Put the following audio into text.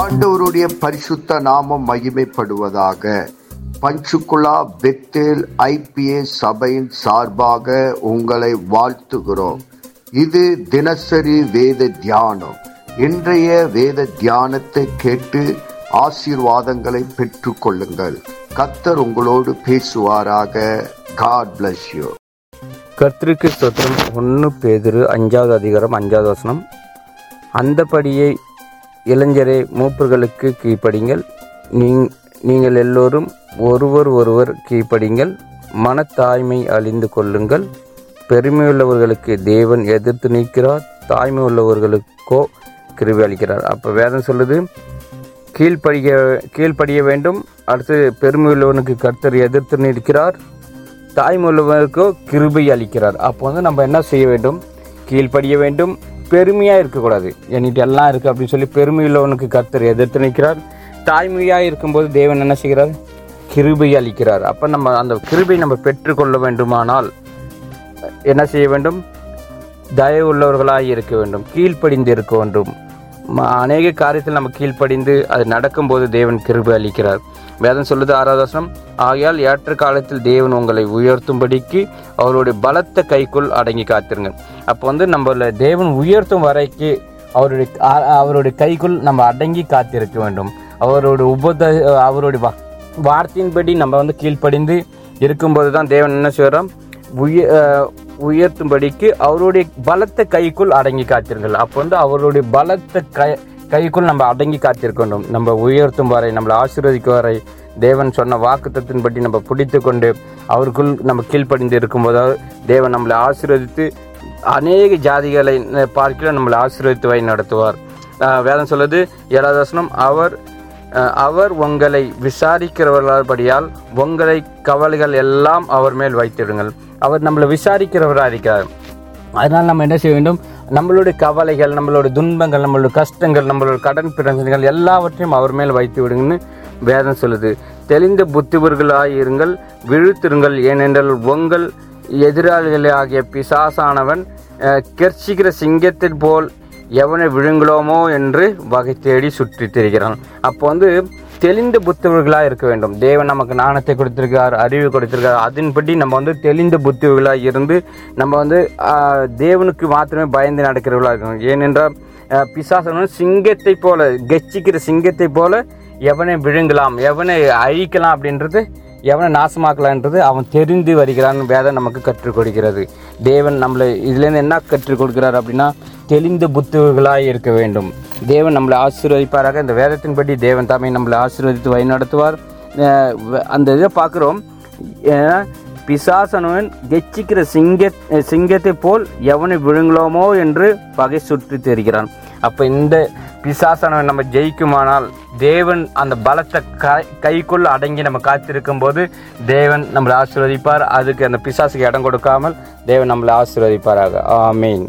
ஆண்டவருடைய பரிசுத்த நாமம் மகிமைப்படுவதாக. பஞ்சுகுலா பெத்தேல் ஐபிஏ சபையின் சார்பாக உங்களை வாழ்த்துகிறோம். இது தினசரி வேத தியானம். இன்றைய வேத தியானத்தை கேட்டு ஆசீர்வாதங்களை பெற்று கொள்ளுங்கள். கத்தர் உங்களோடு பேசுவாராக. காட் பிளஸ் யூ கர்த்தருக்கு ஸ்தோத்திரம். ஒன்று பேதிரு அஞ்சாவது அதிகாரம் அஞ்சாவது வசனம். அந்தபடியே இளைஞரே மூப்பர்களுக்கு கீழ்ப்படிங்கள். நீங்- நீங்கள் எல்லோரும் ஒருவர் ஒருவர் கீழ்ப்படிங்கள். மனத்தாய்மை அழிந்து கொள்ளுங்கள். பெருமையுள்ளவர்களுக்கு தேவன் எதிர்த்து நிற்கிறார். தாய்மை உள்ளவர்களுக்கோ கிருபை அளிக்கிறார். அப்போ வேதம் சொல்லுது கீழ்ப்படிய கீழ்ப்படிய வேண்டும். அடுத்து பெருமையுள்ளவனுக்கு கர்த்தர் எதிர்த்து நிற்கிறார். தாய்மை தாய்மொழிவருக்கோ கிருபை அளிக்கிறார். அப்போ வந்து நம்ம என்ன செய்ய வேண்டும்? கீழ்ப்படிய வேண்டும். பெருமையாக இருக்கக்கூடாது. என்கிட்ட எல்லாம் இருக்குது அப்படின்னு சொல்லி பெருமையுள்ளவனுக்கு கர்த்தர் எதிர்த்து நிற்கிறார். தாய்மையாக இருக்கும்போது தேவன் என்ன செய்கிறார்? கிருபை அளிக்கிறார். அப்போ நம்ம அந்த கிருபை நம்ம பெற்றுக்கொள்ள வேண்டுமானால் என்ன செய்ய வேண்டும்? தயவுள்ளவர்களாக இருக்க வேண்டும். கீழ்ப்படிந்து இருக்க வேண்டும். அநேக காரியத்தில் நம்ம கீழ்ப்படிந்து அது நடக்கும்போது தேவன் கிருபை அளிக்கிறார். வேதம் சொல்லுது ஆராதாசனம் ஆகையால் ஏற்ற காலத்தில் தேவன் உங்களை உயர்த்தும்படிக்கு அவருடைய பலத்த கைக்குள் அடங்கி காத்திருங்க. அப்போ வந்து நம்மள தேவன் உயர்த்தும் வரைக்கு அவருடைய அவருடைய கைக்குள் நம்ம அடங்கி காத்திருக்க வேண்டும். அவருடைய உபத அவருடைய வா- வார்த்தையின்படி நம்ம வந்து கீழ்ப்படிந்து இருக்கும்போது தான் தேவன் என்ன செய்கிறோம் உய உயர்த்தும்படிக்கு அவருடைய பலத்த கைக்குள் அடங்கி காத்திருங்கள். அப்போ வந்து அவருடைய பலத்த கை கைக்குள் நம்ம அடங்கி காத்திருக்கணும். நம்ம உயர்த்தும் வரை நம்மளை ஆசீர்வதிக்கும் வரை தேவன் சொன்ன வாக்குத்தத்தின்படி நம்ம பிடித்து கொண்டு அவருக்குள் நம்ம கீழ்ப்படிந்து இருக்கும்போது தேவன் நம்மளை ஆசீர்வதித்து அநேக ஜாதிகளை பார்க்கல நம்மளை ஆசீர்வதித்து வழி நடத்துவார். வேதம் சொல்லுது ஏழாதாசனம் அவர் அவர் உங்களை விசாரிக்கிறவர்களபடியால் உங்களை கவலைகள் எல்லாம் அவர் மேல் வைத்திடுங்கள் அவர் நம்மளை விசாரிக்கிறவராக இருக்கிறார். அதனால் நம்ம என்ன செய்ய வேண்டும்? நம்மளுடைய கவலைகள் நம்மளோட துன்பங்கள் நம்மளோட கஷ்டங்கள் நம்மளோட கடன் பிரச்சனைகள் எல்லாவற்றையும் அவர் மேல் வைத்து விடுங்கன்னு வேதம் சொல்லுது. தெளிந்த புத்திவர்களாயிருங்கள் விழுத்திருங்கள். ஏனென்றால் உங்கள் எதிராளிகளாகிய பிசாசானவன் கெர்ச்சிக்கிற சிங்கத்தின் போல் எவனை விழுங்கலோமோ என்று வகை தேடி சுற்றி திரிகிறான் அப்போ வந்து தெளிந்த புத்தவர்களாக இருக்க வேண்டும். தேவன் நமக்கு நாணத்தை கொடுத்துருக்கார் அறிவு கொடுத்துருக்கார் அதன்படி நம்ம வந்து தெளிந்த புத்திவர்களாக இருந்து நம்ம வந்து தேவனுக்கு மாத்திரமே பயந்து நடக்கிறவர்களாக இருக்கணும். ஏனென்றால் பிசாசனும் சிங்கத்தை போல கெச்சிக்கிற சிங்கத்தை போல எவனை விழுங்கலாம் எவனை அழிக்கலாம் அப்படின்றது எவனை நாசமாக்கலான்றது அவன் தெரிந்து வருகிறான். வேதம் நமக்கு கற்றுக் கொடுக்கிறது. தேவன் நம்மளை இதுலேருந்து என்ன கற்றுக் கொடுக்கிறார் அப்படின்னா தெளிந்த புத்துகளாக இருக்க வேண்டும். தேவன் நம்மளை ஆசீர்வதிப்பாராக. இந்த வேதத்தின்படி தேவன் தாமே நம்மளை ஆசீர்வதித்து வழிநடத்துவார். நடத்துவார் வ- அந்த இதை பார்க்குறோம். பிசாசனவன் கெச்சிக்கிற சிங்க சிங்கத்தை போல் எவனை விழுங்கலோமோ என்று பகை சுற்றி தெரிகிறான். அப்போ இந்த பிசாசனவன் நம்ம ஜெயிக்குமானால் தேவன் அந்த பலத்தை கை கைக்குள் அடங்கி நம்ம காத்திருக்கும் போது தேவன் நம்மளை ஆசீர்வதிப்பார். அதுக்கு அந்த பிசாசுக்கு இடம் கொடுக்காமல் தேவன் நம்மளை ஆசீர்வதிப்பாராக. ஆமீன்.